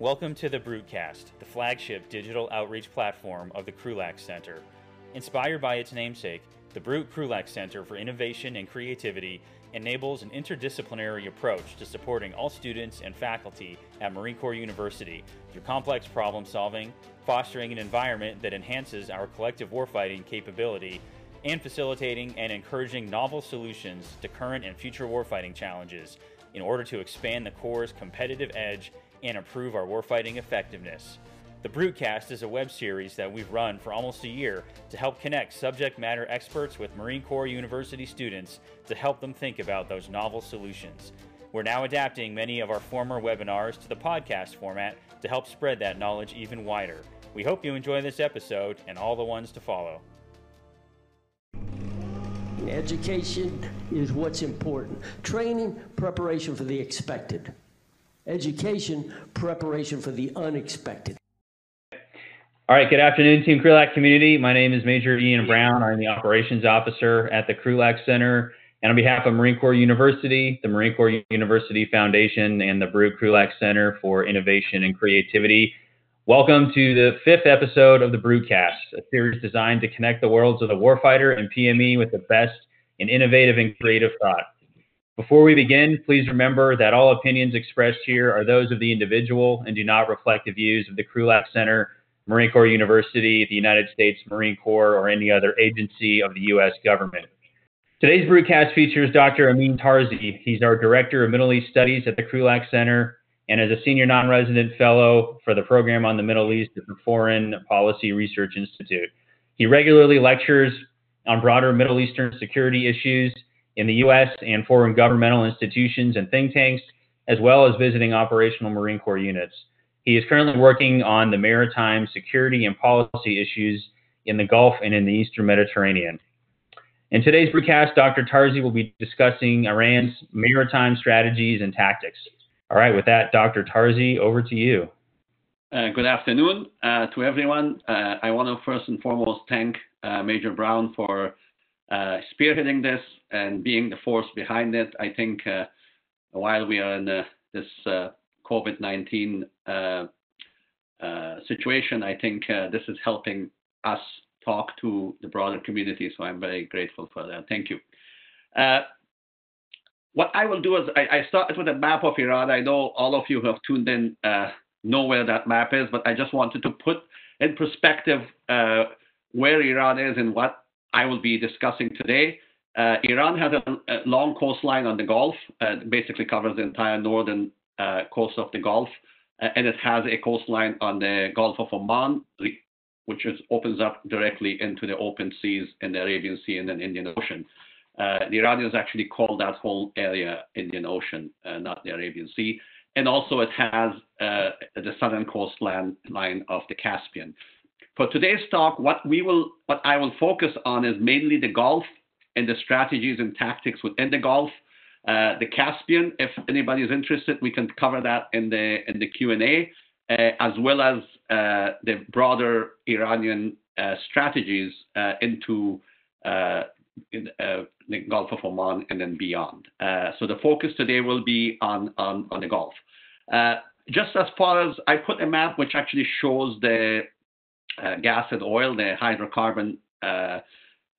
Welcome to the Brutecast, the flagship digital outreach platform of the Krulak Center. Inspired by its namesake, the Brute Krulak Center for Innovation and Creativity enables an interdisciplinary approach to supporting all students and faculty at Marine Corps University through complex problem solving, fostering an environment that enhances our collective warfighting capability, and facilitating and encouraging novel solutions to current and future warfighting challenges in order to expand the Corps' competitive edge and improve our warfighting effectiveness. The Brutecast is a web series that we've run for almost a year to help connect subject matter experts with Marine Corps University students to help them think about those novel solutions. We're now adapting many of our former webinars to the podcast format to help spread that knowledge even wider. We hope you enjoy this episode and all the ones to follow. Education is what's important. Training, preparation for the expected. Education, preparation for the unexpected. All right, good afternoon, Team Krulak community. My name is Major Ian Brown. I'm the Operations Officer at the Krulak Center. And on behalf of Marine Corps University, the Marine Corps University Foundation, and the Brute Krulak Center for Innovation and Creativity, welcome to the fifth episode of the Brutecast, a series designed to connect the worlds of the warfighter and PME with the best in innovative and creative thought. Before we begin, please remember that all opinions expressed here are those of the individual and do not reflect the views of the Krulak Center, Marine Corps University, the United States Marine Corps, or any other agency of the U.S. government. Today's broadcast features Dr. Amin Tarzi. He's our Director of Middle East Studies at the Krulak Center and is a Senior Non-Resident Fellow for the Program on the Middle East at the Foreign Policy Research Institute. He regularly lectures on broader Middle Eastern security issues in the U.S. and foreign governmental institutions and think tanks, as well as visiting operational Marine Corps units. He is currently working on the maritime security and policy issues in the Gulf and in the Eastern Mediterranean. In today's broadcast, Dr. Tarzi will be discussing Iran's maritime strategies and tactics. All right, with that, Dr. Tarzi, over to you. Uh, good afternoon uh, to everyone. Uh, I want to first and foremost thank uh, Major Brown for uh, spearheading this and being the force behind it. I think uh, while we are in uh, this uh, COVID 19 uh, situation, I think this is helping us talk to the broader community. So I'm very grateful for that. Thank you. what I will do is I, I started with a map of Iran. I know all of you who have tuned in know where that map is, but I just wanted to put in perspective where Iran is and what I will be discussing today. Uh, Iran has a, long coastline on the Gulf, uh, basically covers the entire northern uh, coast of the Gulf, and it has a coastline on the Gulf of Oman, which opens up directly into the open seas in the Arabian Sea and then Indian Ocean. The Iranians actually call that whole area Indian Ocean, not the Arabian Sea. And also it has the southern coastline line of the Caspian. For today's talk, what we will, what I will focus on is mainly the Gulf and the strategies and tactics within the Gulf. Uh, the Caspian, if anybody is interested, we can cover that in the in the Q and A, uh, as well as uh, the broader Iranian uh, strategies uh, into uh, in, the Gulf of Oman and then beyond. so the focus today will be on the Gulf. just as far as I put a map which actually shows the gas and oil, the hydrocarbon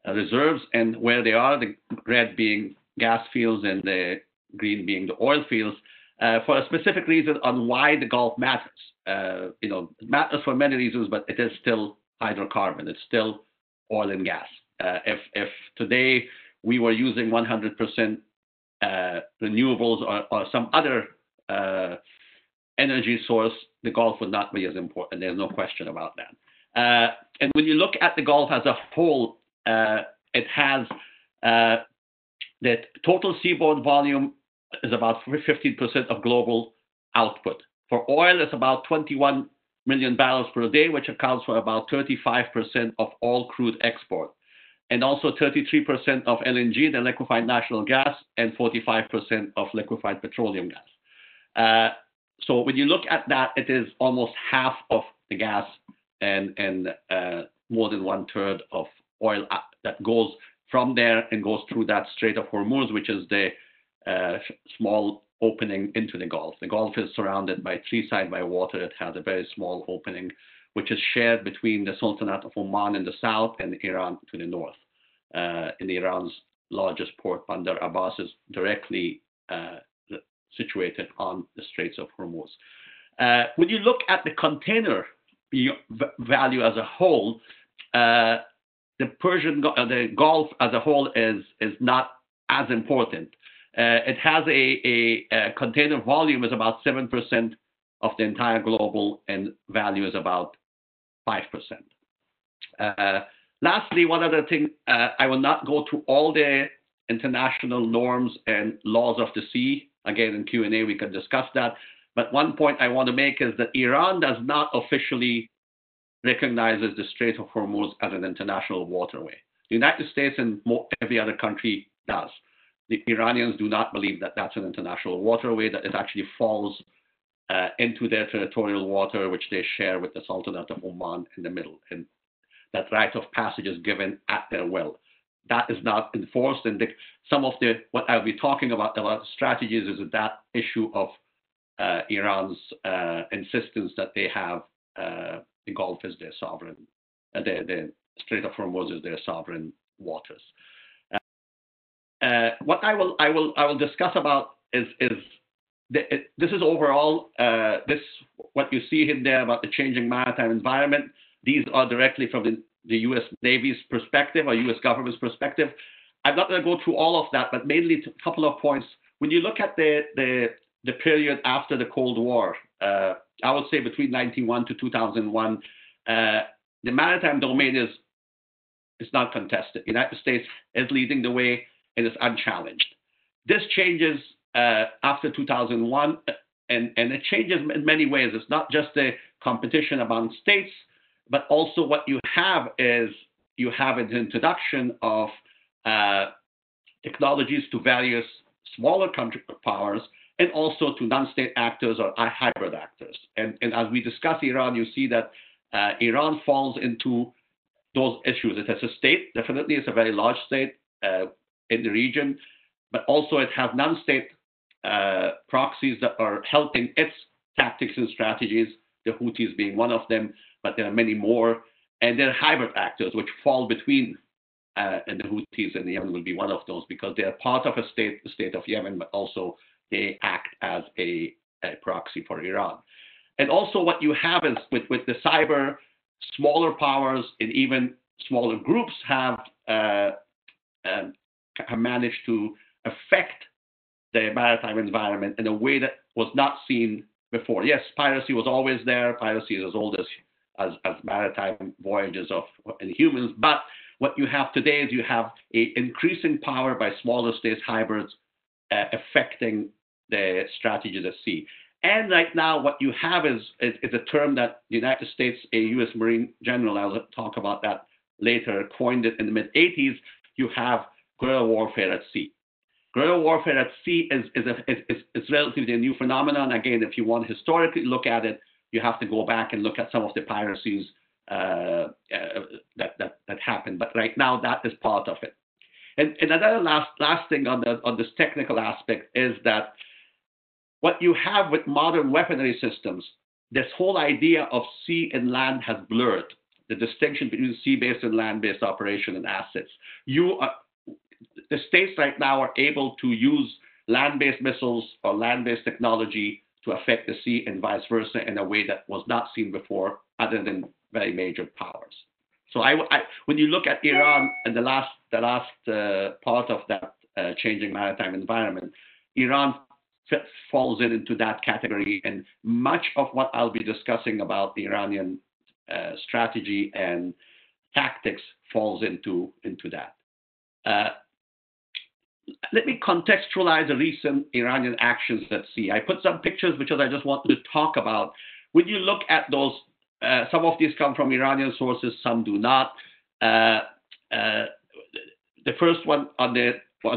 reserves, and where they are, the red being gas fields and the green being the oil fields, uh, for a specific reason on why the Gulf matters. Uh, you know, it matters for many reasons, but it is still hydrocarbon. It's still oil and gas. Uh, if if today we were using 100% uh, renewables or, or, some other energy source, the Gulf would not be as important. There's no question about that. Uh, and when you look at the Gulf as a whole, uh, it has uh, the total seaborne volume is about 15% of global output. For oil, it's about 21 million barrels per day, which accounts for about 35% of all crude export, and also 33% of LNG, the liquefied natural gas, and 45% of liquefied petroleum gas. Uh, so when you look at that, it is almost half of the gas and and uh, more than one third of oil that goes from there and goes through that Strait of Hormuz, which is the uh, small opening into the Gulf. The Gulf is surrounded by three sides by water. It has a very small opening, which is shared between the Sultanate of Oman in the south and Iran to the north. Uh, in Iran's largest port, Bandar Abbas, is directly uh, situated on the Straits of Hormuz. Uh, when you look at the container value as a whole, uh, the Persian, uh, the Gulf as a whole is is not as important. Uh, it has a, a, a, container volume is about seven percent of the entire global, and value is about five percent. Uh, lastly, one other thing, uh, I will not go through all the international norms and laws of the sea. Again, in Q&A, we can discuss that. But one point I want to make is that Iran does not officially recognizes the Strait of Hormuz as an international waterway. The United States and every other country does. The Iranians do not believe that that's an international waterway, that it actually falls uh, into their territorial water, which they share with the Sultanate of Oman in the middle. And that right of passage is given at their will. That is not enforced. And the, some of the, what I'll be talking about, about strategies is that issue of uh, Iran's uh, insistence that they have uh, the Gulf is their sovereign, uh, the, the Strait of Hormuz is their sovereign waters. Uh, uh, what I will I will I will discuss about is is the, it, this is overall uh, this what you see in there about the changing maritime environment. These are directly from the, the U.S. Navy's perspective or U.S. government's perspective. I'm not going to go through all of that, but mainly a couple of points. When you look at the the, the period after the Cold War, uh, I would say between 1991 to 2001, uh, the maritime domain is is not contested. The United States is leading the way and is unchallenged. This changes uh, after 2001, and, and it changes in many ways. It's not just a competition among states, but also what you have is you have an introduction of uh, technologies to various smaller country powers and also to non-state actors or hybrid actors. And, and as we discuss Iran, you see that uh, Iran falls into those issues. It has a state, definitely, it's a very large state uh, in the region, but also it has non-state uh, proxies that are helping its tactics and strategies, the Houthis being one of them, but there are many more. And there are hybrid actors which fall between uh, and the Houthis and Yemen will be one of those because they are part of a state, the state of Yemen, but also act as a, a proxy for Iran. And also, what you have is with, with the cyber, smaller powers and even smaller groups have, uh, um, have managed to affect the maritime environment in a way that was not seen before. Yes, piracy was always there. Piracy is as old as as, as maritime voyages of humans. But what you have today is you have a increasing power by smaller states hybrids uh, affecting the strategies at sea. And right now, what you have is, is, is, a term that the United States, a U.S. Marine general, I'll talk about that later, coined it in the mid 80s. You have guerrilla warfare at sea. Guerrilla warfare at sea is, is, a, is, is relatively a new phenomenon. Again, if you want to historically look at it, you have to go back and look at some of the piracies uh, uh, that, that, that happened. But right now, that is part of it. And, and another last, last thing on, the, on this technical aspect is that what you have with modern weaponry systems, this whole idea of sea and land has blurred the distinction between sea-based and land-based operation and assets. You are, the states right now are able to use land-based missiles or land-based technology to affect the sea and vice versa in a way that was not seen before, other than very major powers. So I, I, when you look at Iran and the last, the last uh, part of that uh, changing maritime environment, Iran falls in into that category. And much of what I'll be discussing about the Iranian uh, strategy and tactics falls into, into that. Uh, let me contextualize the recent Iranian actions at sea. I put some pictures because I just wanted to talk about. When you look at those, uh, some of these come from Iranian sources, some do not. Uh, uh, the first one on the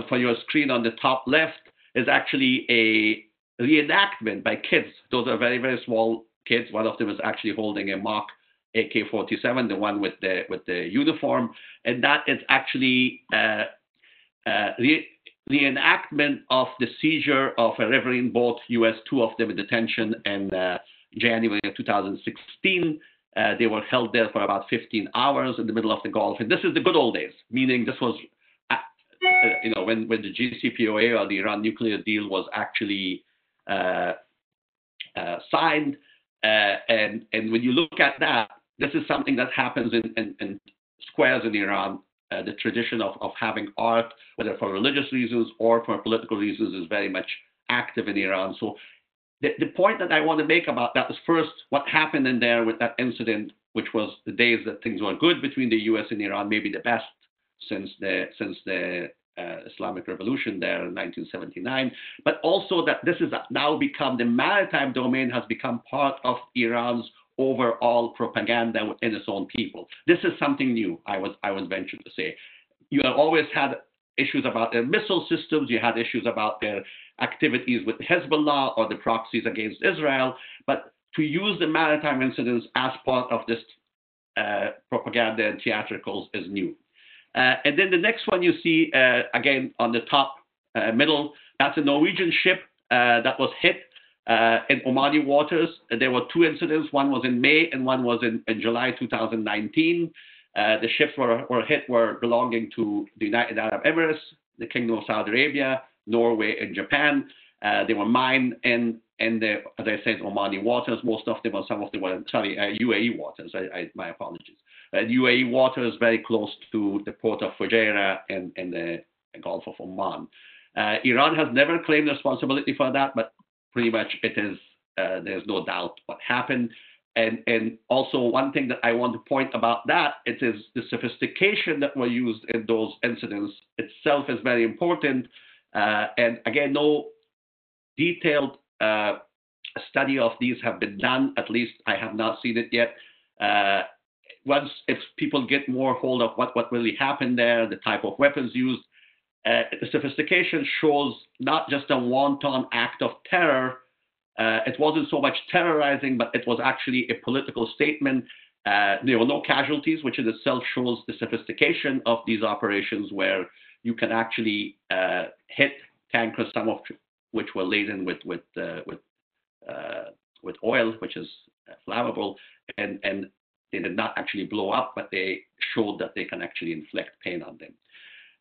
for your screen on the top left is actually a reenactment by kids. Those are very, very small kids. One of them is actually holding a mock AK-47, the one with the with the uniform, and that is actually uh, uh, re- the enactment of the seizure of a riverine boat, US, two of them in detention in uh, January of 2016. Uh, they were held there for about 15 hours in the middle of the Gulf. And this is the good old days, meaning this was, you know, when, when the JCPOA or the Iran nuclear deal was actually uh, uh, signed. and, and when you look at that, this is something that happens in, in, in squares in Iran uh, the tradition of, of having art, whether for religious reasons or for political reasons, is very much active in Iran. So the, the point that I want to make about that is first what happened in there with that incident, which was the days that things were good between the U.S. and Iran, maybe the best since the since the uh, Islamic Revolution there in 1979, but also that this has now become the maritime domain has become part of Iran's overall propaganda within its own people. This is something new, I was, I was ventured to say. You have always had issues about their missile systems, you had issues about their activities with Hezbollah or the proxies against Israel, but to use the maritime incidents as part of this uh, propaganda and theatricals is new. Uh, and then the next one you see, uh, again, on the top uh, middle, that's a Norwegian ship uh, that was hit uh, in Omani waters. There were two incidents. One was in May and one was in, in July 2019. Uh, the ships were, were hit were belonging to the United Arab Emirates, the Kingdom of Saudi Arabia, Norway, and Japan. Uh, they were mined in, in the, as I said, Omani waters. Most of them, or some of them were, sorry, uh, UAE waters. I, I, my apologies. Uh, UAE waters very close to the port of Fujairah in, in the Gulf of Oman. Uh, Iran has never claimed responsibility for that, but pretty much it is uh, there's no doubt what happened. And and also one thing that I want to point about that it is the sophistication that were used in those incidents itself is very important. Uh, and again, no detailed uh, study of these have been done. At least I have not seen it yet. Uh, once if people get more hold of what, what really happened there, the type of weapons used, uh, the sophistication shows not just a wanton act of terror. Uh, it wasn't so much terrorizing, but it was actually a political statement. Uh, there were no casualties, which in itself shows the sophistication of these operations, where you can actually uh, hit tankers, some of which were laden with with uh, with uh, with oil, which is flammable, and and they did not actually blow up, but they showed that they can actually inflict pain on them.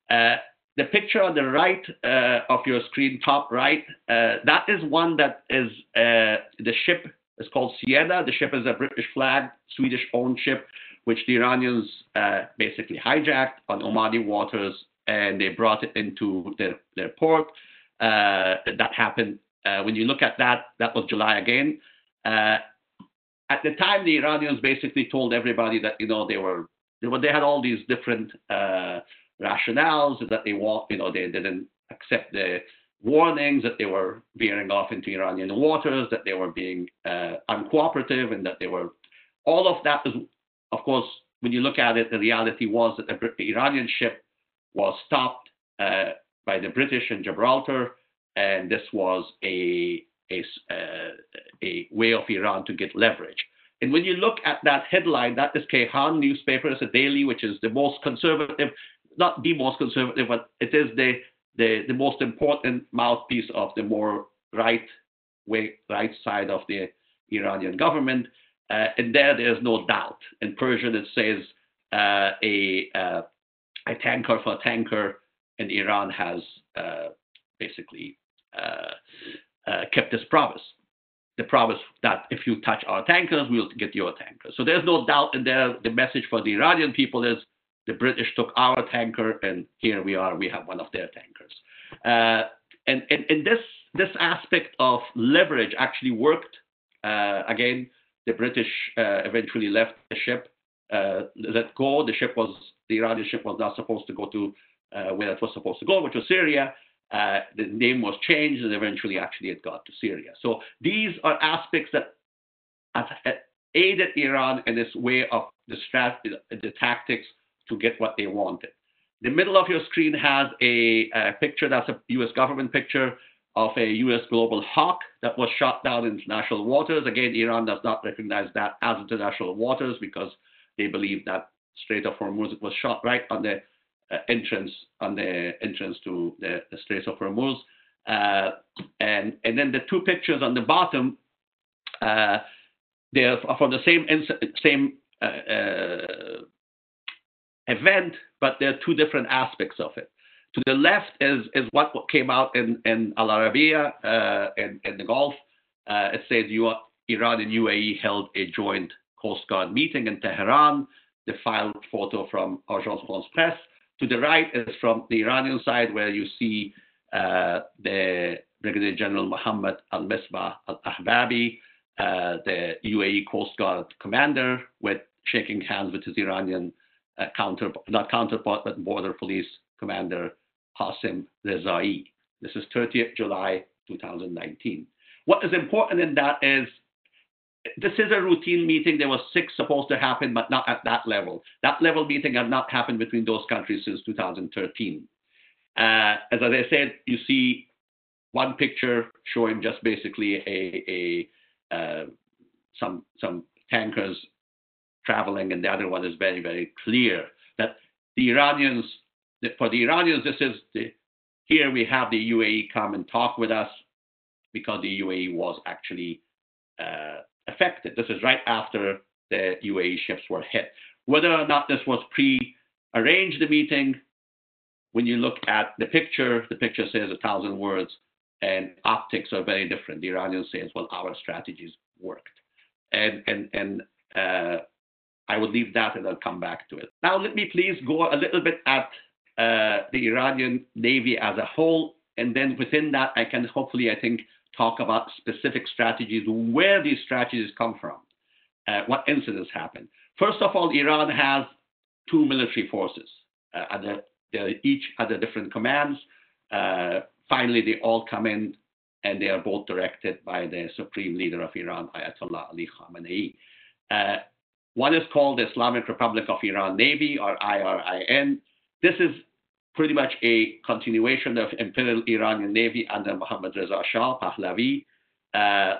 Uh, the picture on the right uh, of your screen, top right, uh, that is one that is uh, the ship is called Stena. The ship is a British flag, Swedish owned ship, which the Iranians uh, basically hijacked on Omani waters and they brought it into their, their port. Uh, that happened. When you look at that, that was July again. At the time, the Iranians basically told everybody that you know they were they had all these different rationales that they want, you know, they didn't accept the warnings that they were veering off into Iranian waters, that they were being uh, uncooperative, and that they were. All of that is, of course, when you look at it, the reality was that the Iranian ship was stopped uh, by the British in Gibraltar, and this was a a, uh, a way of Iran to get leverage. And when you look at that headline, that is Kayhan newspaper, it's a daily, which is the most conservative not the most conservative, but it is the, the, the most important mouthpiece of the more right way, right side of the Iranian government. Uh, and there, there's no doubt. In Persian, it says uh, a, uh, a tanker for tanker, and Iran has uh, basically uh, kept this promise. The promise that if you touch our tankers, we'll get your tankers. So there's no doubt in there. The message for the Iranian people is the British took our tanker, and here we are. We have one of their tankers. Uh, and, and, and this this aspect of leverage actually worked. Uh, again, the British uh, eventually left the ship, uh, let go. The ship was the Iranian ship was not supposed to go to uh, where it was supposed to go, which was Syria. Uh, the name was changed, and eventually, actually, it got to Syria. So these are aspects that aided Iran in this way of the strategy, the tactics to get what they wanted. The middle of your screen has a, a picture that's a US government picture of a US Global Hawk that was shot down in international waters. Again, Iran does not recognize that as international waters because they believe that Strait of Hormuz was shot right on the entrance on the entrance to the, the Straits of Hormuz. Uh, and and then the two pictures on the bottom, uh, they're from the same same uh, uh, event, but there are two different aspects of it. To the left is is what came out in in Al Arabiya uh, in, in the Gulf. it says you, Iran and UAE held a joint Coast Guard meeting in Tehran. The filed photo from Agence France Presse. To the right is from the Iranian side, where you see uh, the Brigadier General Mohammed Al Misbah Al Ahbabi, uh, the UAE Coast Guard commander, with shaking hands with his Iranian uh, counter, not counterpart, but border police commander Qasim Rezai. This is 30th July 2019. What is important in that is this is a routine meeting. There was six supposed to happen, but not at that level. That level meeting had not happened between those countries since 2013. Uh, as I said, you see one picture showing just basically a, a uh, some some tankers traveling, and the other one is very very clear that the Iranians, for the Iranians, this is the here we have the UAE come and talk with us because the UAE was actually uh, affected. This is right after the UAE ships were hit. Whether or not this was pre-arranged the meeting, when you look at the picture, the picture says a thousand words, and optics are very different. The Iranian says, "Well, our strategies worked," and and and uh, I will leave that and I'll come back to it. Now, let me please go a little bit at uh, the Iranian Navy as a whole, and then within that, I can hopefully, I think, talk about specific strategies, where these strategies come from, uh, what incidents happen. First of all, Iran has two military forces. Uh, they each under different commands. Uh, finally, they all come in and they are both directed by the supreme leader of Iran, Ayatollah Ali Khamenei. Uh, one is called the Islamic Republic of Iran Navy, or IRIN. This is pretty much a continuation of Imperial Iranian Navy under Mohammad Reza Shah Pahlavi. Uh,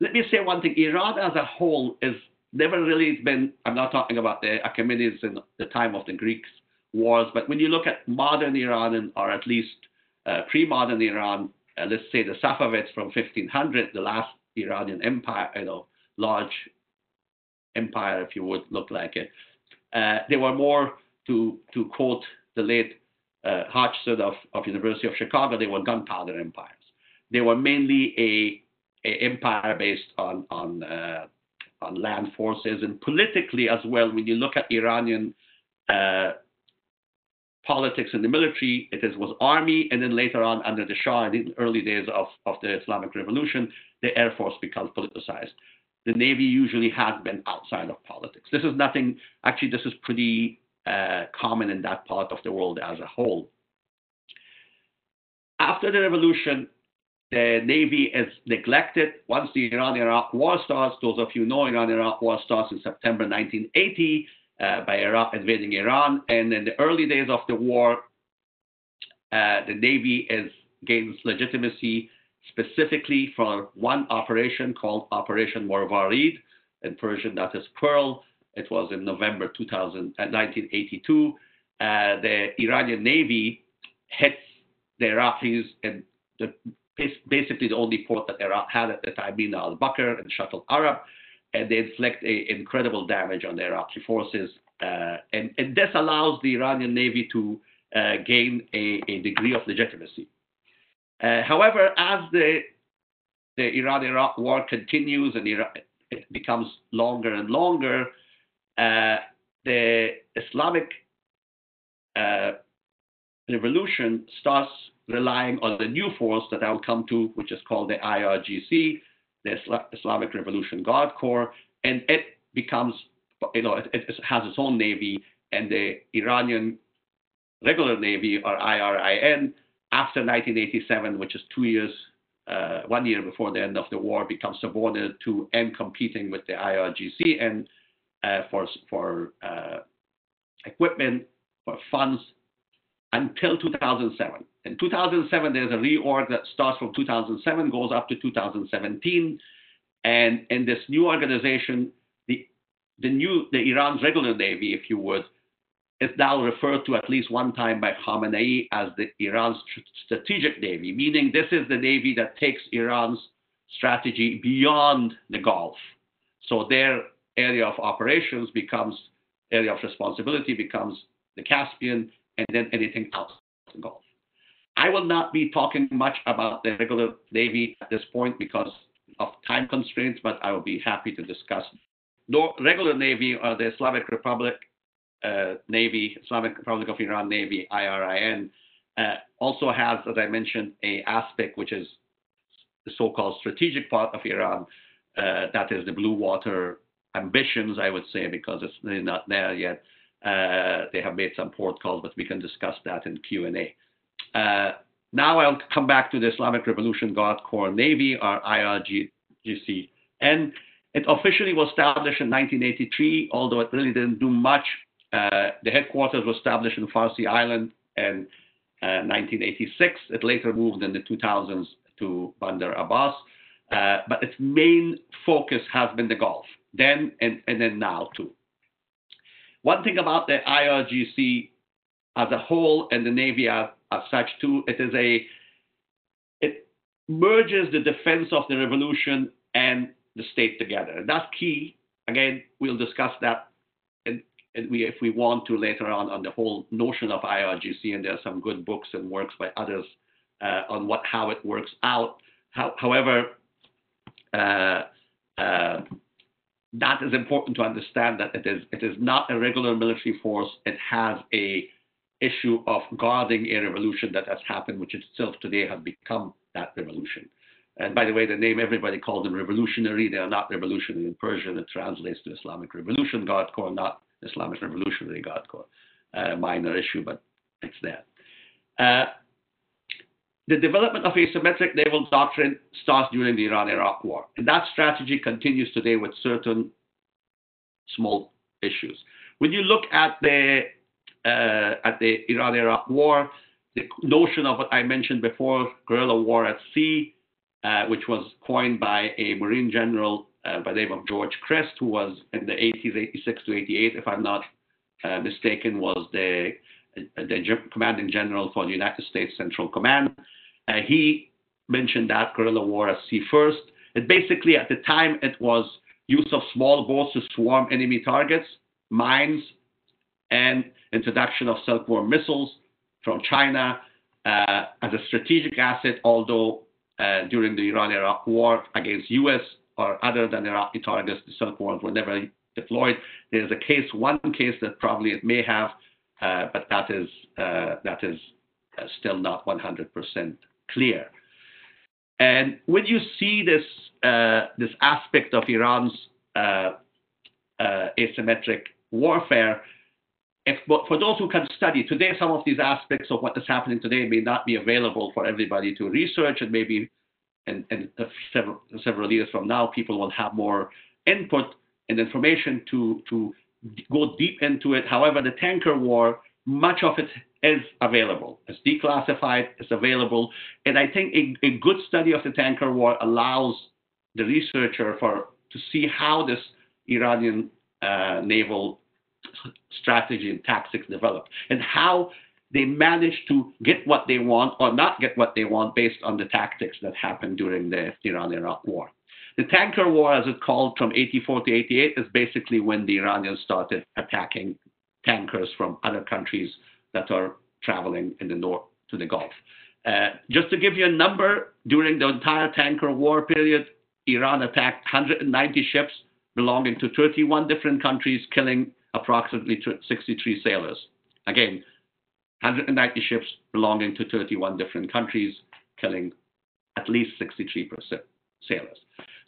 let me say one thing Iran as a whole is never really been, I'm not talking about the Achaemenids in the time of the Greeks wars, but when you look at modern Iran, or at least uh, pre modern Iran, uh, let's say the Safavids from 1500, the last Iranian empire, you know, large empire, if you would look like it, uh, they were more, to, to quote the late uh, of, of University of Chicago, they were gunpowder empires. They were mainly a, a empire based on on uh, on land forces and politically as well. When you look at Iranian uh, politics and the military, it is, was army, and then later on under the Shah, in the early days of, of the Islamic Revolution, the air force becomes politicized. The navy usually has been outside of politics. This is nothing. Actually, this is pretty uh, common in that part of the world as a whole. After the revolution, the navy is neglected. Once the Iran-Iraq war starts, those of you know Iran-Iraq war starts in September 1980 uh, by Iraq invading Iran, and in the early days of the war, uh, the navy is gains legitimacy specifically for one operation called Operation Marvarid, in Persian that is Pearl, it was in November 2000, 1982. Uh, uh, the Iranian Navy hits the Iraqis in the, basically the only port that Iraq had at the time, Mina al Bakr and Shatt al Arab, and they inflict a, incredible damage on the Iraqi forces. Uh, and, and, this allows the Iranian Navy to uh, gain a, a, degree of legitimacy. Uh, however, as the the Iran-Iraq war continues and Iraq, it becomes longer and longer, uh, the Islamic uh, revolution starts relying on the new force that I'll come to, which is called the IRGC, the Islamic Revolution Guard Corps, and it becomes, you know, it, it has its own navy, and the Iranian regular navy, or IRIN, after 1987, which is two years, uh, one year before the end of the war, becomes subordinate to and competing with the IRGC, and uh, for, for uh, equipment, for funds until 2007. In 2007, there's a reorg that starts from 2007, goes up to 2017. And in this new organization, the, the new, the Iran's regular navy, if you would, is now referred to at least one time by Khamenei as the Iran's strategic navy, meaning this is the navy that takes Iran's strategy beyond the Gulf. So their area of operations becomes area of responsibility becomes the Caspian and then anything else the Gulf. I will not be talking much about the regular Navy at this point because of time constraints, but I will be happy to discuss. The regular Navy or the Islamic Republic uh, Navy, Islamic Republic of Iran Navy, IRIN, uh, also has, as I mentioned, a aspect which is the so-called strategic part of Iran, uh, that is the blue water ambitions, I would say, because it's not there yet. Uh, they have made some port calls, but we can discuss that in Q&A. Uh, now I'll come back to the Islamic Revolution Guard Corps Navy, or IRGC. And it officially was established in 1983, although it really didn't do much. Uh, the headquarters was established in Farsi Island in 1986. Uh, it later moved in the 2000s to Bandar Abbas. Uh, but its main focus has been the Gulf, then and, and then now too. One thing about the IRGC as a whole and the Navy as, as such too, it is a it merges the defense of the revolution and the state together. And that's key. Again, we'll discuss that and, we, if we want to later on on the whole notion of IRGC, and there are some good books and works by others uh, on what how it works out. How, however, uh, uh, that is important to understand that it is it is not a regular military force. It has a issue of guarding a revolution that has happened, which itself today has become that revolution. And by the way, the name everybody calls them revolutionary. They are not revolutionary in Persian. It translates to Islamic Revolution Guard Corps, not Islamic Revolutionary Guard Corps. Uh, minor issue, but it's there. Uh, the development of asymmetric naval doctrine starts during the Iran-Iraq War, and that strategy continues today with certain small issues. When you look at the uh, at the Iran-Iraq War, the notion of what I mentioned before, guerrilla war at sea, uh, which was coined by a Marine general uh, by the name of George Crist, who was in the 80s, 86 to 88, if I'm not uh, mistaken, was the, uh, the commanding general for the United States Central Command. Uh, he mentioned that guerrilla war at sea first. It basically, at the time, it was use of small boats to swarm enemy targets, mines, and introduction of Silkworm missiles from China uh, as a strategic asset, although uh, during the Iran-Iraq war against U.S. or other than Iraqi targets, the Silkworms were never deployed. There's a case, one case that probably it may have, uh, but that is uh, that is uh, still not 100% clear. And when you see this uh, this aspect of Iran's asymmetric warfare, if, for those who can study today, some of these aspects of what is happening today may not be available for everybody to research, and maybe and, and several, several years from now, people will have more input and information to, to go deep into it. However, the tanker war, much of it is available. It's declassified, it's available. And I think a, a good study of the tanker war allows the researcher for to see how this Iranian uh, naval strategy and tactics developed and how they managed to get what they want or not get what they want based on the tactics that happened during the Iran Iraq war. The tanker war, as it's called, from 84 to 88, is basically when the Iranians started attacking tankers from other countries that are traveling in the north to the Gulf. Uh, just to give you a number, during the entire tanker war period, Iran attacked 190 ships belonging to 31 different countries, killing approximately 63 sailors. Again, 190 ships belonging to 31 different countries, killing at least 63% sailors.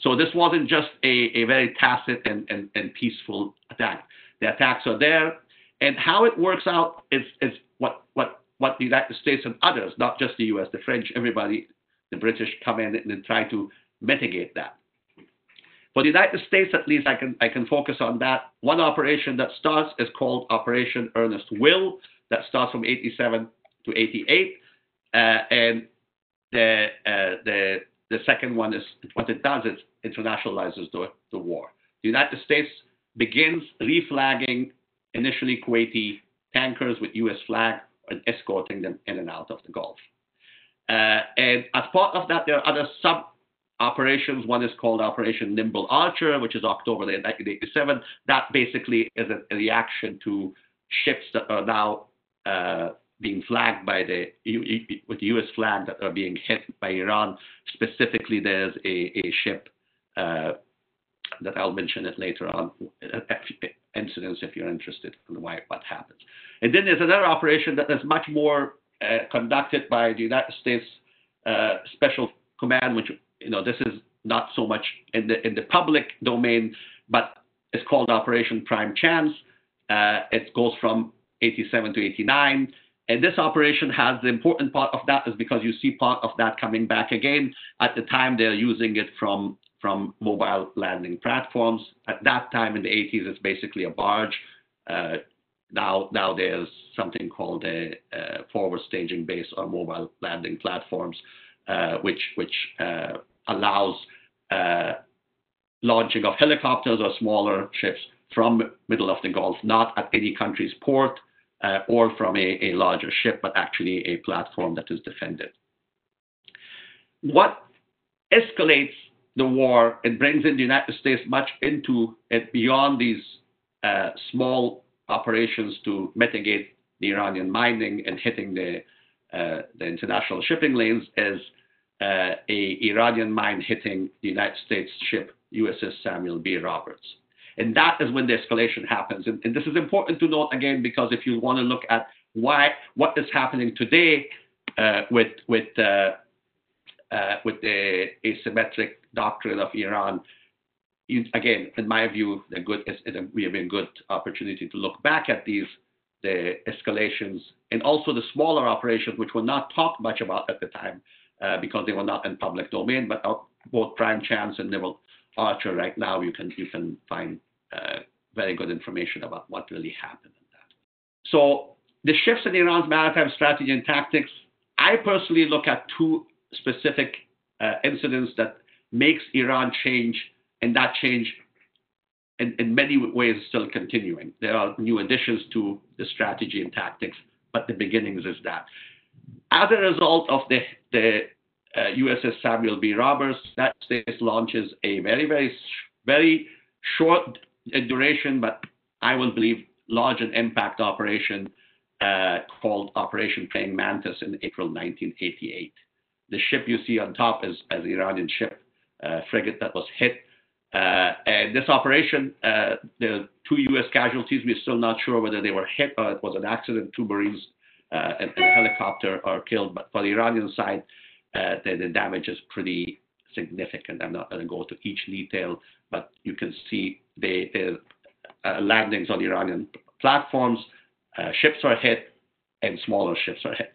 So this wasn't just a, a very tacit and, and, and peaceful attack. The attacks are there, and how it works out is, is what, what, what the United States and others, not just the US, the French, everybody, the British come in and try to mitigate that. For the United States, at least, I can, I can focus on that. One operation that starts is called Operation Earnest Will, that starts from 87 to 88. Uh, and the, uh, the, the second one is what it does is internationalizes the, the war. The United States begins reflagging initially Kuwaiti tankers with U.S. flag and escorting them in and out of the Gulf. Uh, and as part of that, there are other sub operations. One is called Operation Nimble Archer, which is October 1987. That basically is a, reaction to ships that are now uh, being flagged by the with the U.S. flag that are being hit by Iran. Specifically, there's a, a ship uh, that I'll mention it later on. Incidents, if you're interested in why what happens. And then there's another operation that is much more uh, conducted by the United States uh, Special Command, which you know this is not so much in the in the public domain, but it's called Operation Prime Chance. Uh, it goes from 87 to 89. And this operation has the important part of that is because you see part of that coming back again. At the time, they're using it from, from mobile landing platforms. At that time in the 80s, it's basically a barge. Uh, now, now there's something called a, a, forward staging base or mobile landing platforms, uh, which, which uh, allows uh, launching of helicopters or smaller ships from middle of the Gulf, not at any country's port, uh, or from a, a, larger ship, but actually a platform that is defended. What escalates the war and brings in the United States much into it beyond these uh, small operations to mitigate the Iranian mining and hitting the, uh, the international shipping lanes is uh, a Iranian mine hitting the United States ship USS Samuel B. Roberts. And that is when the escalation happens. And, and, this is important to note again because if you want to look at why what is happening today uh, with with uh, uh, with the asymmetric doctrine of Iran, you, again, in my view, the good we have a good opportunity to look back at these the escalations and also the smaller operations, which were not talked much about at the time uh, because they were not in public domain, but both Prime Chance and Nimble Archer right now, you can you can find uh, very good information about what really happened in that. So the shifts in Iran's maritime strategy and tactics, I personally look at two specific uh, incidents that makes Iran change, and that change in, in many ways is still continuing. There are new additions to the strategy and tactics, but the beginnings is that. As a result of the, the uh, USS Samuel B. Roberts. That States launches a very, very, very short duration, but I will believe large and impact operation uh, called Operation Praying Mantis in April 1988. The ship you see on top is an Iranian ship, uh, frigate that was hit. Uh, and this operation, uh, are two U.S. casualties. We're still not sure whether they were hit or it was an accident. Two Marines uh, and, and a helicopter are killed. But for the Iranian side, uh, the, the damage is pretty significant. I'm not going to go to each detail, but you can see the, the uh, landings on Iranian platforms, uh, ships are hit, and smaller ships are hit.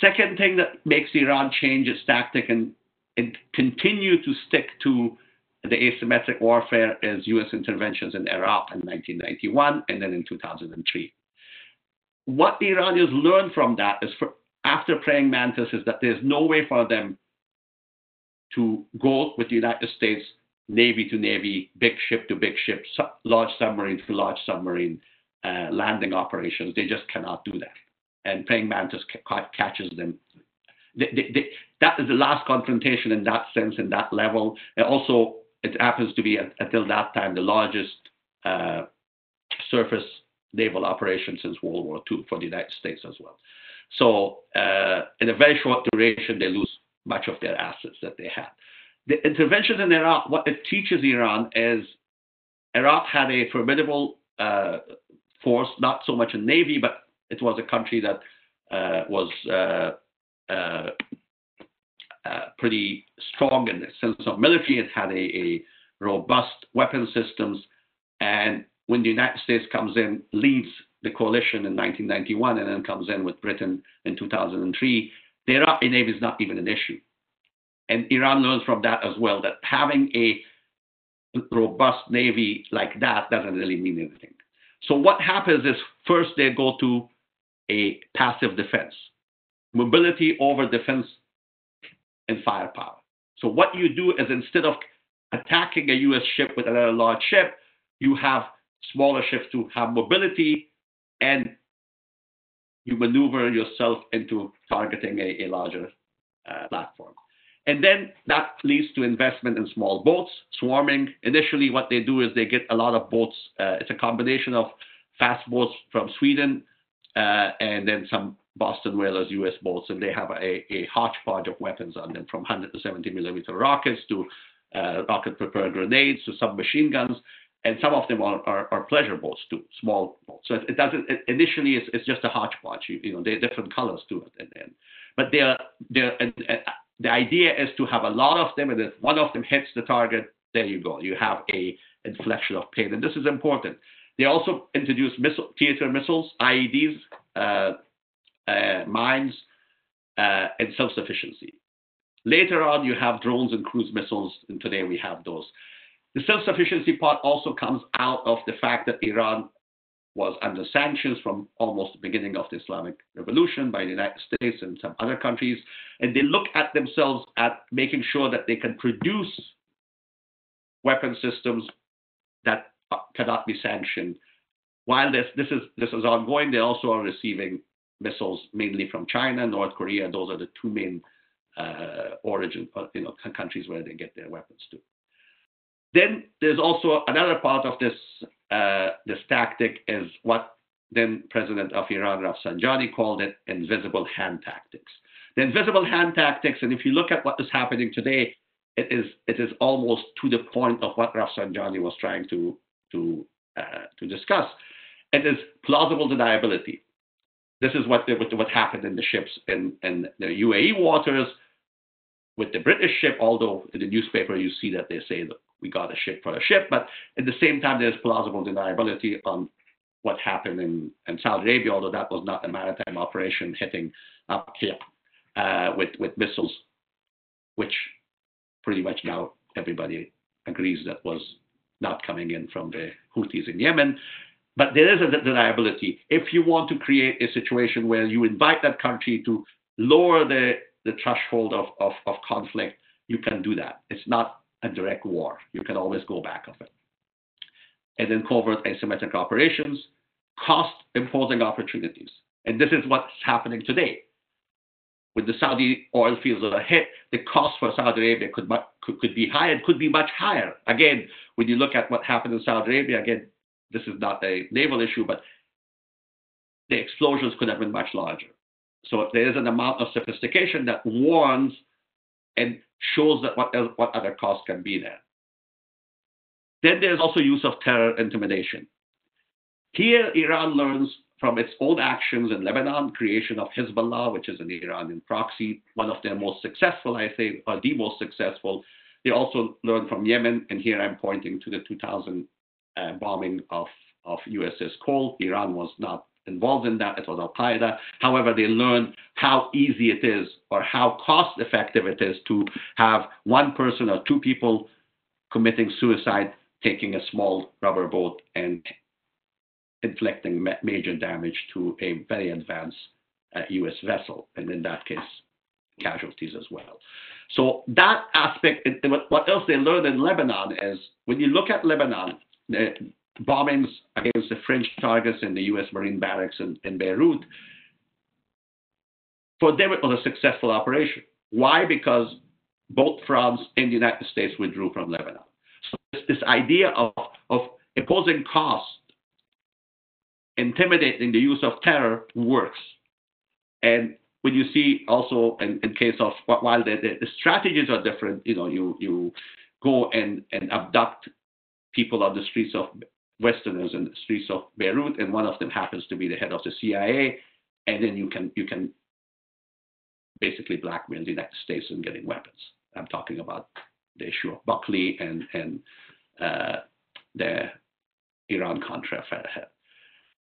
Second thing that makes Iran change its tactic and, and continue to stick to the asymmetric warfare is U.S. interventions in Iraq in 1991 and then in 2003. What the Iranians learned from that is for, after praying mantis is that there's no way for them to go with the United States Navy to Navy, big ship to big ship, large submarine to large submarine uh, landing operations. They just cannot do that. And praying mantis ca- catches them. They, they, they, that is the last confrontation in that sense, in that level. And also, it happens to be until that time the largest uh, surface naval operation since World War II for the United States as well. So uh, in a very short duration, they lose much of their assets that they had. The intervention in Iraq, what it teaches Iran is Iraq had a formidable uh, force, not so much a navy, but it was a country that uh, was uh, uh, pretty strong in the sense of military. It had a, robust weapon systems, and when the United States comes in, leads the coalition in 1991 and then comes in with Britain in 2003, the Navy is not even an issue. And Iran learns from that as well that having a robust Navy like that doesn't really mean anything. So what happens is first they go to a passive defense, mobility over defense and firepower. So what you do is instead of attacking a U.S. ship with another large ship, you have smaller ships to have mobility and you maneuver yourself into targeting a, a larger uh, platform. And then that leads to investment in small boats, swarming. Initially, what they do is they get a lot of boats. Uh, it's a combination of fast boats from Sweden uh, and then some Boston Whalers US boats, and they have a, a hodgepodge of weapons on them from 170 millimeter rockets to uh, rocket propelled grenades to submachine guns. And some of them are, are, are pleasure boats too, small boats. So it, doesn't, it, initially it's, it's just a hodgepodge. You, you know, they're different colors to it. And, and, but they're, and the idea is to have a lot of them, and if one of them hits the target, there you go. You have a inflection of pain, and this is important. They also introduced missile, theater missiles, IEDs, uh, uh, mines, uh, and self-sufficiency. Later on, you have drones and cruise missiles, and today we have those. The self-sufficiency part also comes out of the fact that Iran was under sanctions from almost the beginning of the Islamic Revolution by the United States and some other countries. And they look at themselves at making sure that they can produce weapon systems that cannot be sanctioned. While this, this, is, this is ongoing, they also are receiving missiles mainly from China, North Korea. Those are the two main uh, origin, uh, you know, countries where they get their weapons to. Then there's also another part of this uh, this tactic is what then President of Iran Rafsanjani called it invisible hand tactics. The invisible hand tactics, and if you look at what is happening today, it is it is almost to the point of what Rafsanjani was trying to to uh, to discuss. It is plausible deniability. This is what what, what happened in the ships in, in the UAE waters with the British ship. Although in the newspaper you see that they say that we got a ship for a ship, but at the same time, there's plausible deniability on what happened in, in Saudi Arabia, although that was not a maritime operation hitting up here uh, with, with missiles, which pretty much now everybody agrees that was not coming in from the Houthis in Yemen. But there is a deniability. If you want to create a situation where you invite that country to lower the, the threshold of, of, of conflict, you can do that. It's not a direct war. You can always go back of it. And then covert asymmetric operations, cost imposing opportunities. And this is what's happening today. With the Saudi oil fields hit, the cost for Saudi Arabia could, could, could be higher, it could be much higher. Again, when you look at what happened in Saudi Arabia, again, this is not a naval issue, but the explosions could have been much larger. So there is an amount of sophistication that warns and shows that what, what other costs can be there. Then there's also use of terror intimidation. Here, Iran learns from its own actions in Lebanon, creation of Hezbollah, which is an Iranian proxy, one of their most successful, I say, or the most successful. They also learned from Yemen, and here I'm pointing to the 2000 uh, bombing of, of USS Cole. Iran was not involved in that. It was Al Qaeda. However, they learned how easy it is or how cost effective it is to have one person or two people committing suicide, taking a small rubber boat and inflicting ma- major damage to a very advanced uh, US vessel, and in that case, casualties as well. So that aspect, what else they learned in Lebanon is when you look at Lebanon, the bombings against the French targets in the US Marine barracks in, in Beirut, for them it was a successful operation. Why? Because both France and the United States withdrew from Lebanon. So this, this idea of, of imposing cost, intimidating the use of terror works. And when you see also in, in case of while the, the, strategies are different, you know, you you go and, and abduct people on the streets of Westerners and the streets of Beirut, and one of them happens to be the head of the CIA, and then you can you can basically blackmail the United States in getting weapons. I'm talking about the issue of Buckley and and uh, the Iran Contra affair.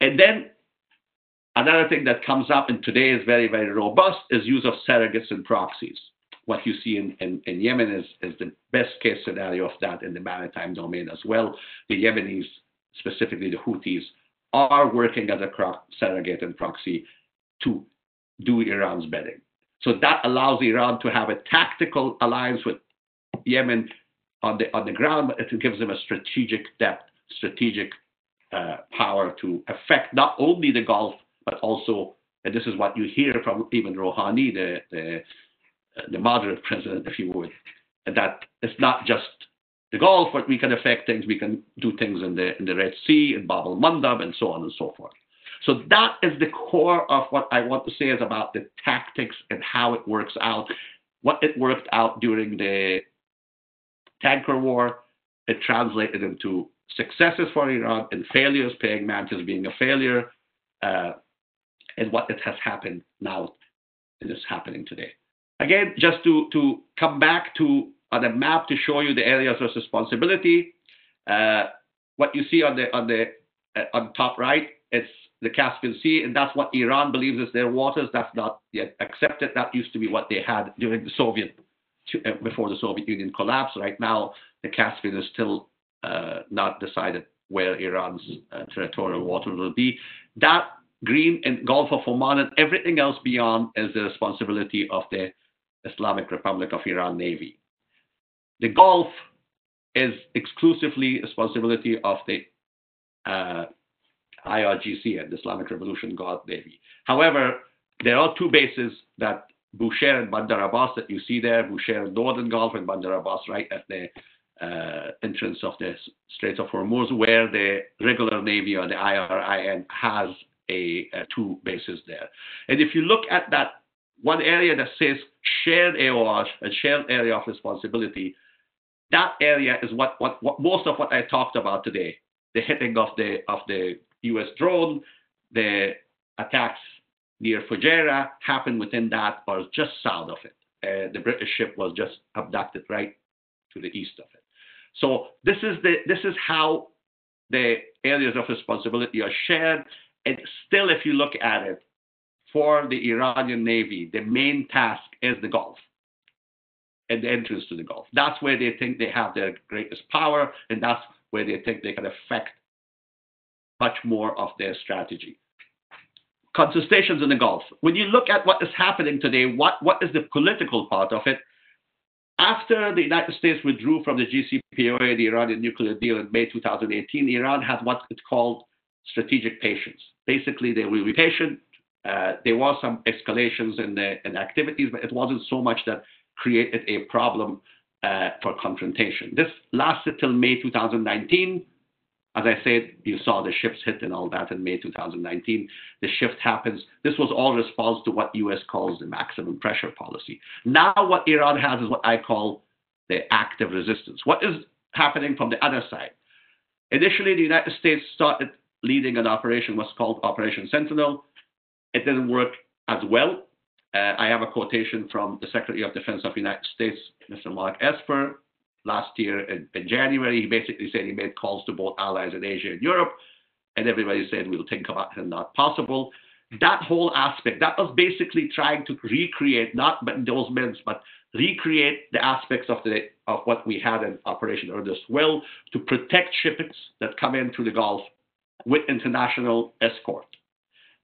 And then another thing that comes up and today is very very robust is use of surrogates and proxies. What you see in, in, in Yemen is, is the best case scenario of that in the maritime domain as well. The Yemenis specifically the Houthis, are working as a surrogate and proxy to do Iran's bidding. So that allows Iran to have a tactical alliance with Yemen on the on the ground, but it gives them a strategic depth, strategic Uh, power to affect not only the Gulf but also and this is what you hear from even Rouhani, the, the, uh, the moderate president, if you would, that it's not just the Gulf, but we can affect things. We can do things in the in the Red Sea, in Bab al-Mandab, and so on and so forth. So that is the core of what I want to say is about the tactics and how it works out. What it worked out during the tanker war, it translated into successes for Iran and failures, Praying Mantis being a failure, uh, and what it has happened now and is happening today. Again, just to, to come back to on a map to show you the areas of responsibility, uh, what you see on the on the uh, on top right, it's the Caspian Sea, and that's what Iran believes is their waters. That's not yet accepted. That used to be what they had during the Soviet uh, before the Soviet Union collapsed. Right now, the Caspian is still not decided where Iran's uh, territorial waters will be. That green and Gulf of Oman and everything else beyond is the responsibility of the Islamic Republic of Iran Navy. The Gulf is exclusively responsibility of the uh, IRGC and the Islamic Revolution Guard Navy. However, there are two bases that Bushehr and Bandar Abbas that you see there, Bushehr Northern Gulf and Bandar Abbas right at the uh, entrance of the Straits of Hormuz, where the regular Navy or the IRIN has a, a, two bases there. And if you look at that one area that says shared AOR, a shared area of responsibility, that area is what, what, what most of what I talked about today. The hitting of the of the U.S. drone, the attacks near Fujairah happened within that or just south of it. Uh, the British ship was just abducted right to the east of it. So this is the this is how the areas of responsibility are shared. And still, if you look at it, for the Iranian Navy, the main task is the Gulf and the entrance to the Gulf. That's where they think they have their greatest power, and that's where they think they can affect much more of their strategy. Contestations in the Gulf. When you look at what is happening today, what, what is the political part of it? After the United States withdrew from the JCPOA, the Iranian nuclear deal in May 2018, Iran had what it called strategic patience. Basically, they will be patient. Uh, there was some escalations in the in activities, but it wasn't so much that created a problem uh, for confrontation. This lasted till May 2019. As I said, you saw the ships hit and all that in May 2019. The shift happens. This was all response to what U.S. calls the maximum pressure policy. Now, what Iran has is what I call the active resistance. What is happening from the other side? Initially, the United States started leading an operation, was called Operation Sentinel. It didn't work as well. Uh, I have a quotation from the Secretary of Defense of the United States, Mr. Mark Esper, last year in, in, January. He basically said he made calls to both allies in Asia and Europe, and everybody said we'll think about it, not possible. That whole aspect, that was basically trying to recreate, not those minutes, but recreate the aspects of the of what we had in Operation Earnest Will to protect ships that come in through the Gulf with international escort.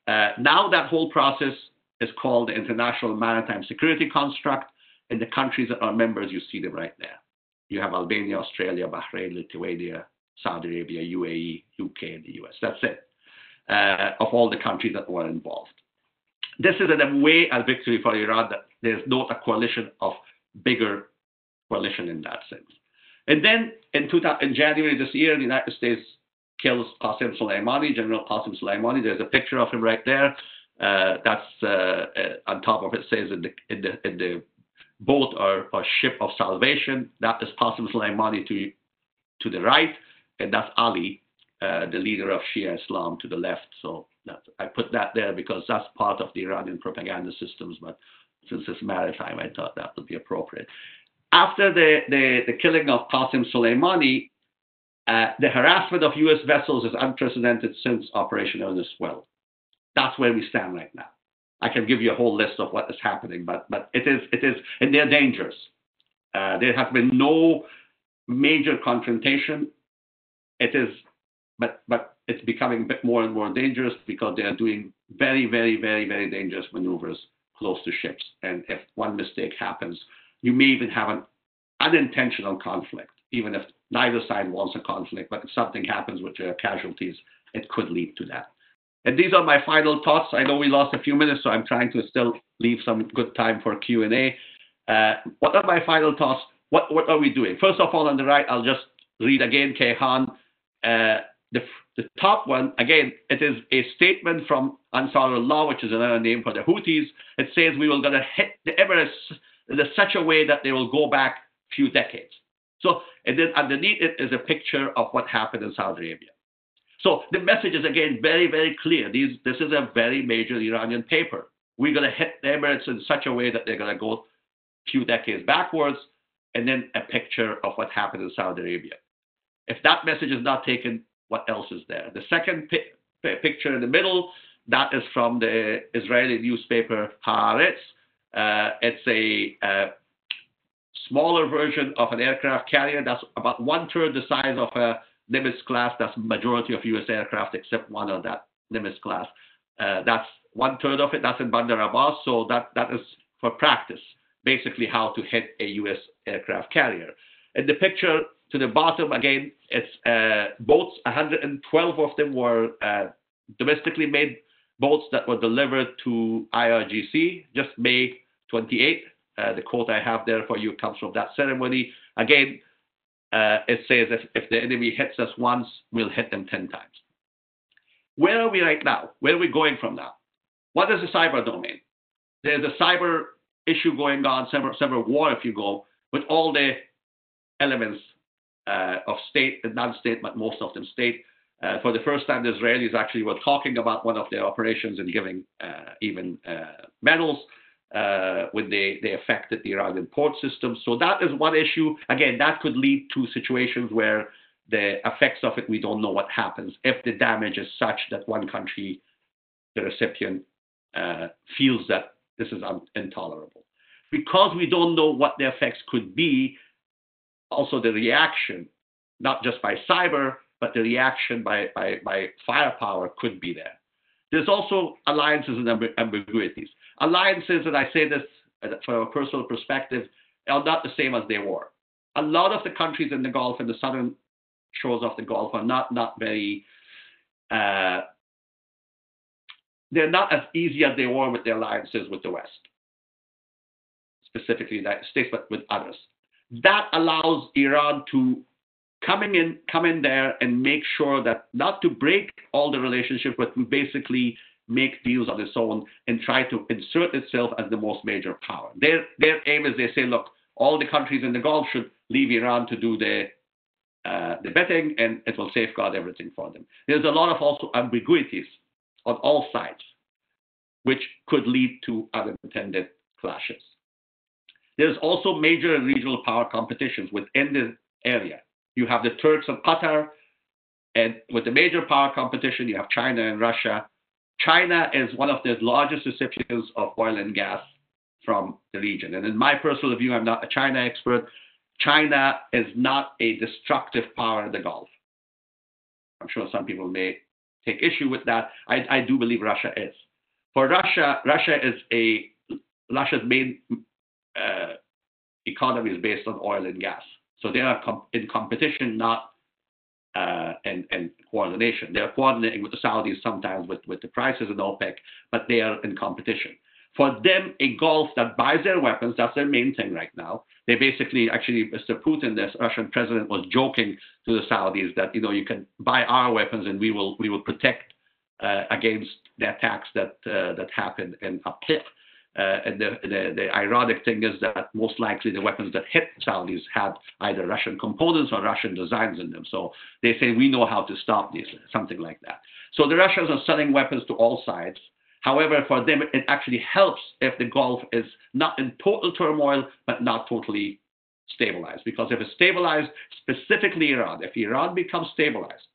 Uh, now that whole process is called the International Maritime Security Construct, and the countries that are members, you see them right there. You have Albania, Australia, Bahrain, Lithuania, Saudi Arabia, UAE, UK, and the US. That's it, uh, of all the countries that were involved. This is in a way a victory for Iran that there's not a coalition of bigger coalition in that sense. And then in, in January this year, the United States kills Qasem Soleimani, General Qasem Soleimani. There's a picture of him right there. Uh, that's uh, uh, on top of it says in the in the in the boat or, or ship of salvation. That is Qasem Soleimani to to the right, and that's Ali, uh, the leader of Shia Islam, to the left. So that, I put that there because that's part of the Iranian propaganda systems. But since it's maritime, I thought that would be appropriate. After the, the, the killing of Qasem Soleimani, uh, the harassment of U.S. vessels is unprecedented since Operation Earnest Will. That's where we stand right now. I can give you a whole list of what is happening, but but it is it is and they're dangerous. Uh, there has been no major confrontation. It is, but but it's becoming more and more dangerous because they are doing very very very very dangerous maneuvers close to ships. And if one mistake happens, you may even have an unintentional conflict, even if neither side wants a conflict. But if something happens with your casualties, it could lead to that. And these are my final thoughts. I know we lost a few minutes, so I'm trying to still leave some good time for Q&A. Uh, what are my final thoughts? What, are we doing? First of all, on the right, I'll just read again Kayhan. Uh, the, top one, again, it is a statement from Ansarullah, which is another name for the Houthis. It says we will to hit the Emirates in such a way that they will go back few decades. So, and then underneath it is a picture of what happened in Saudi Arabia. So the message is again very, very clear. These, this is a very major Iranian paper. We're going to hit the Emirates in such a way that they're going to go a few decades backwards, and then a picture of what happened in Saudi Arabia. If that message is not taken, what else is there? The second pi- picture in the middle, that is from the Israeli newspaper Haaretz. Uh, it's a uh, smaller version of an aircraft carrier that's about one third the size of a Nimitz class. That's majority of U.S. aircraft except one of that Nimitz class. Uh, that's one third of it. That's in Bandar Abbas. So that, that is for practice, basically how to hit a U.S. aircraft carrier. In the picture to the bottom, again, it's uh, boats. 112 of them were uh, domestically made boats that were delivered to IRGC just May 28. Uh, the quote I have there for you comes from that ceremony. Again, uh, it says if, if the enemy hits us once, we'll hit them 10 times. Where are we right now? Where are we going from now? What is the cyber domain? There's a cyber issue going on, cyber, cyber war, if you go, with all the elements uh, of state and non-state, but most of them state. Uh, for the first time, the Israelis actually were talking about one of their operations and giving uh, even uh, medals uh, when they, they affected the Iranian port system. So that is one issue. Again, that could lead to situations where the effects of it, we don't know what happens if the damage is such that one country, the recipient, uh, feels that this is un- intolerable. Because we don't know what the effects could be, also the reaction, not just by cyber, but the reaction by, by, by firepower could be there. There's also alliances and ambiguities. Alliances, and I say this from a personal perspective, are not the same as they were. A lot of the countries in the Gulf and the southern shores of the Gulf are not, not very, uh, they're not as easy as they were with their alliances with the West, specifically the United States, but with others. That allows Iran to coming in, come in there and make sure that not to break all the relationships, but to basically make deals on its own and try to insert itself as the most major power. Their their aim is they say, look, all the countries in the Gulf should leave Iran to do the uh, the betting, and it will safeguard everything for them. There's a lot of also ambiguities on all sides, which could lead to unintended clashes. There's also major regional power competitions within the area. You have the Turks and Qatar, and with the major power competition, you have China and Russia. China is one of the largest recipients of oil and gas from the region. And in my personal view, I'm not a China expert. China is not a destructive power in the Gulf. I'm sure some people may take issue with that. I, I do believe Russia is. For Russia, Russia is a Russia's main uh, economy is based on oil and gas. So they are com- in competition, not uh, and, and coordination. They are coordinating with the Saudis sometimes with, with the prices in OPEC, but they are in competition. For them, a Gulf that buys their weapons, that's their main thing right now. They basically, actually, Mr. Putin, this Russian president, was joking to the Saudis that, you know, you can buy our weapons and we will, we will protect uh, against the attacks that, uh, that happened in Idlib. Uh, the, the, the, ironic thing is that most likely the weapons that hit Saudis had either Russian components or Russian designs in them. So they say, we know how to stop these, something like that. So the Russians are selling weapons to all sides. However, for them, it actually helps if the Gulf is not in total turmoil, but not totally stabilized. Because if it's stabilized, specifically Iran, if Iran becomes stabilized,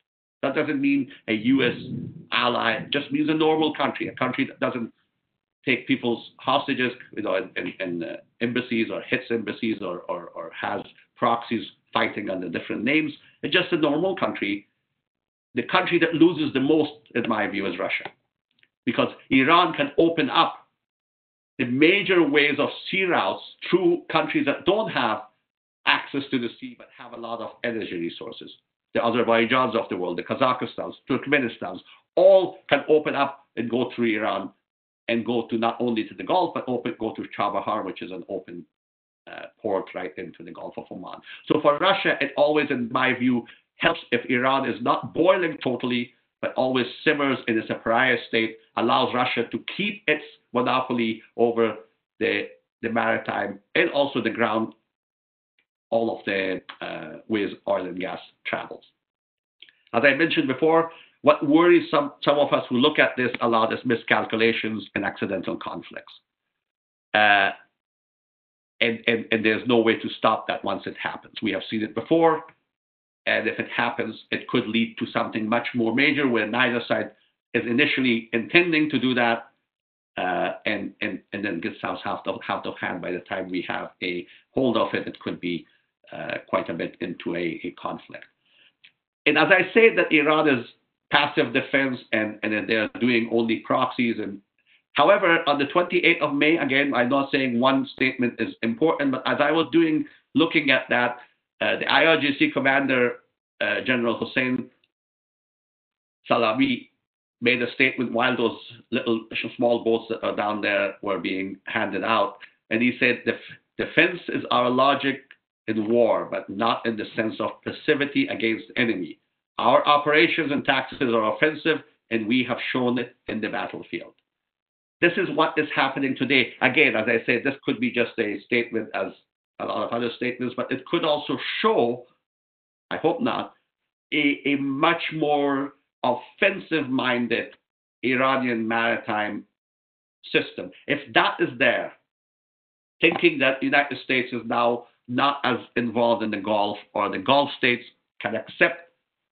that doesn't mean a U.S. ally, it just means a normal country, a country that doesn't take people's hostages, you know, in, in, in uh, embassies or hits embassies or, or, or has proxies fighting under different names. It's just a normal country. The country that loses the most, in my view, is Russia, because Iran can open up the major ways of sea routes through countries that don't have access to the sea but have a lot of energy resources. the Azerbaijans of the world, the Kazakhstans, Turkmenistans, all can open up and go through Iran and go to not only to the Gulf, but open, go to Chabahar, which is an open uh, port right into the Gulf of Oman. So for Russia, it always, in my view, helps if Iran is not boiling totally, but always simmers in a pariah state, allows Russia to keep its monopoly over the, the maritime and also the ground, all of the uh, ways oil and gas travels. As I mentioned before, what worries some, some of us who look at this a lot is miscalculations and accidental conflicts. Uh, and, there's no way to stop that once it happens. We have seen it before, and if it happens, it could lead to something much more major where neither side is initially intending to do that, uh, and, and, and then gets out of, hand by the time we have a hold of it, it could be uh, quite a bit into a, a conflict. And as I say that Iran is passive defense and, and they're doing only proxies. And however, on the 28th of May, again, I'm not saying one statement is important, but as I was doing, looking at that, uh, the IRGC commander, uh, General Hossein Salami, made a statement while those little small boats that are down there were being handed out. And he said, defense is our logic in war, but not in the sense of passivity against enemy. Our operations and tactics are offensive, and we have shown it in the battlefield. This is what is happening today. Again, as I said, this could be just a statement as a lot of other statements, but it could also show, I hope not, a, a much more offensive minded Iranian maritime system. If that is there, thinking that the United States is now not as involved in the Gulf or the Gulf states can accept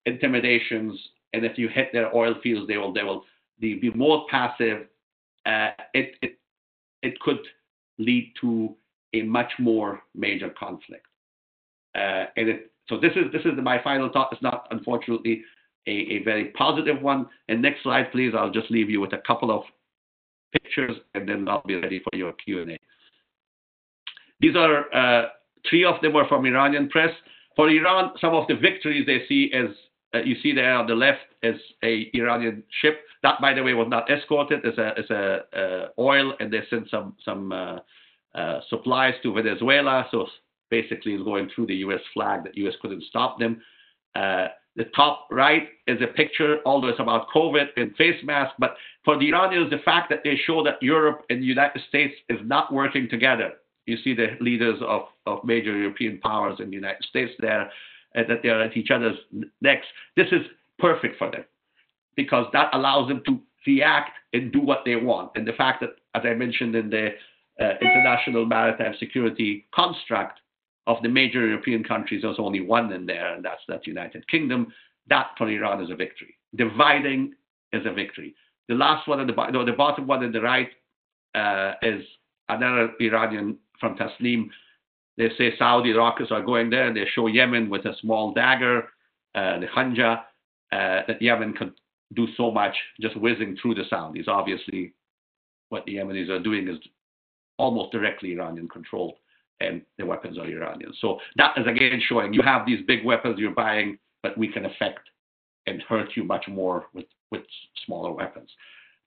intimidations, and if you hit their oil fields, they will they will be more passive. Uh, it it it could lead to a much more major conflict. Uh, and it, so this is this is my final thought. It's not unfortunately a, a very positive one. And next slide, please. I'll just leave you with a couple of pictures, and then I'll be ready for your Q and A. These are uh, three of them are from Iranian press. For Iran, some of the victories they see as uh, you see there on the left is a Iranian ship. That, by the way, was not escorted. It's a, it's a uh, oil, and they sent some some uh, uh supplies to Venezuela. So basically, it's going through the U.S. flag. That U.S. couldn't stop them. Uh, the top right is a picture, although it's about COVID and face masks. But for the Iranians, the fact that they show that Europe and the United States is not working together. You see the leaders of, of major European powers in the United States there uh, that they are at each other's necks. This is perfect for them because that allows them to react and do what they want. And the fact that, as I mentioned in the uh, international maritime security construct of the major European countries, there's only one in there, and that's that United Kingdom. That for Iran is a victory. Dividing is a victory. The last one, at the, no, the bottom one on the right, uh, is another Iranian from Tasnim they say Saudi rockets are going there, and they show Yemen with a small dagger, uh, the Khanjar, uh, that Yemen could do so much just whizzing through the Saudis. Obviously, what the Yemenis are doing is almost directly Iranian controlled, and the weapons are Iranian. So that is again showing you have these big weapons you're buying, but we can affect and hurt you much more with, with smaller weapons.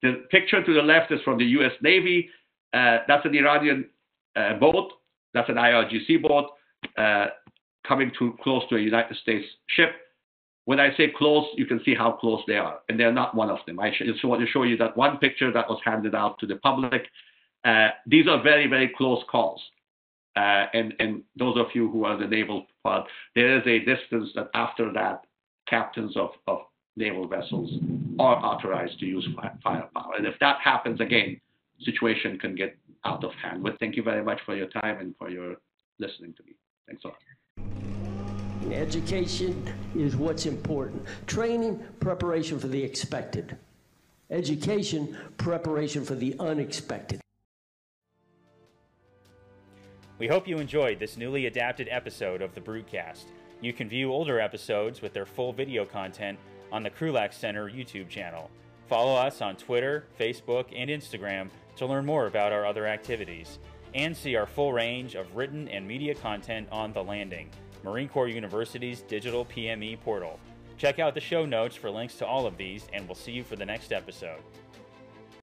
The picture to the left is from the US Navy. Uh, that's an Iranian uh, boat that's an IRGC boat uh, coming too close to a United States ship. When I say close, you can see how close they are, and they're not one of them. I just want to show you that one picture that was handed out to the public. Uh, these are very, very close calls. Uh, and, and those of you who are the naval part, there is a distance that after that, captains of, of naval vessels are authorized to use firepower. And if that happens again, situation can get out of hand. But thank you very much for your time and for your listening to me. Thanks a lot. Education is what's important. Training, preparation for the expected. Education, preparation for the unexpected. We hope you enjoyed this newly adapted episode of the Broodcast. You can view older episodes with their full video content on the Krulak Center YouTube channel. Follow us on Twitter, Facebook, and Instagram to learn more about our other activities and see our full range of written and media content on The Landing. Marine Corps University's digital PME portal. Check out the show notes for links to all of these, and we'll see you for the next episode.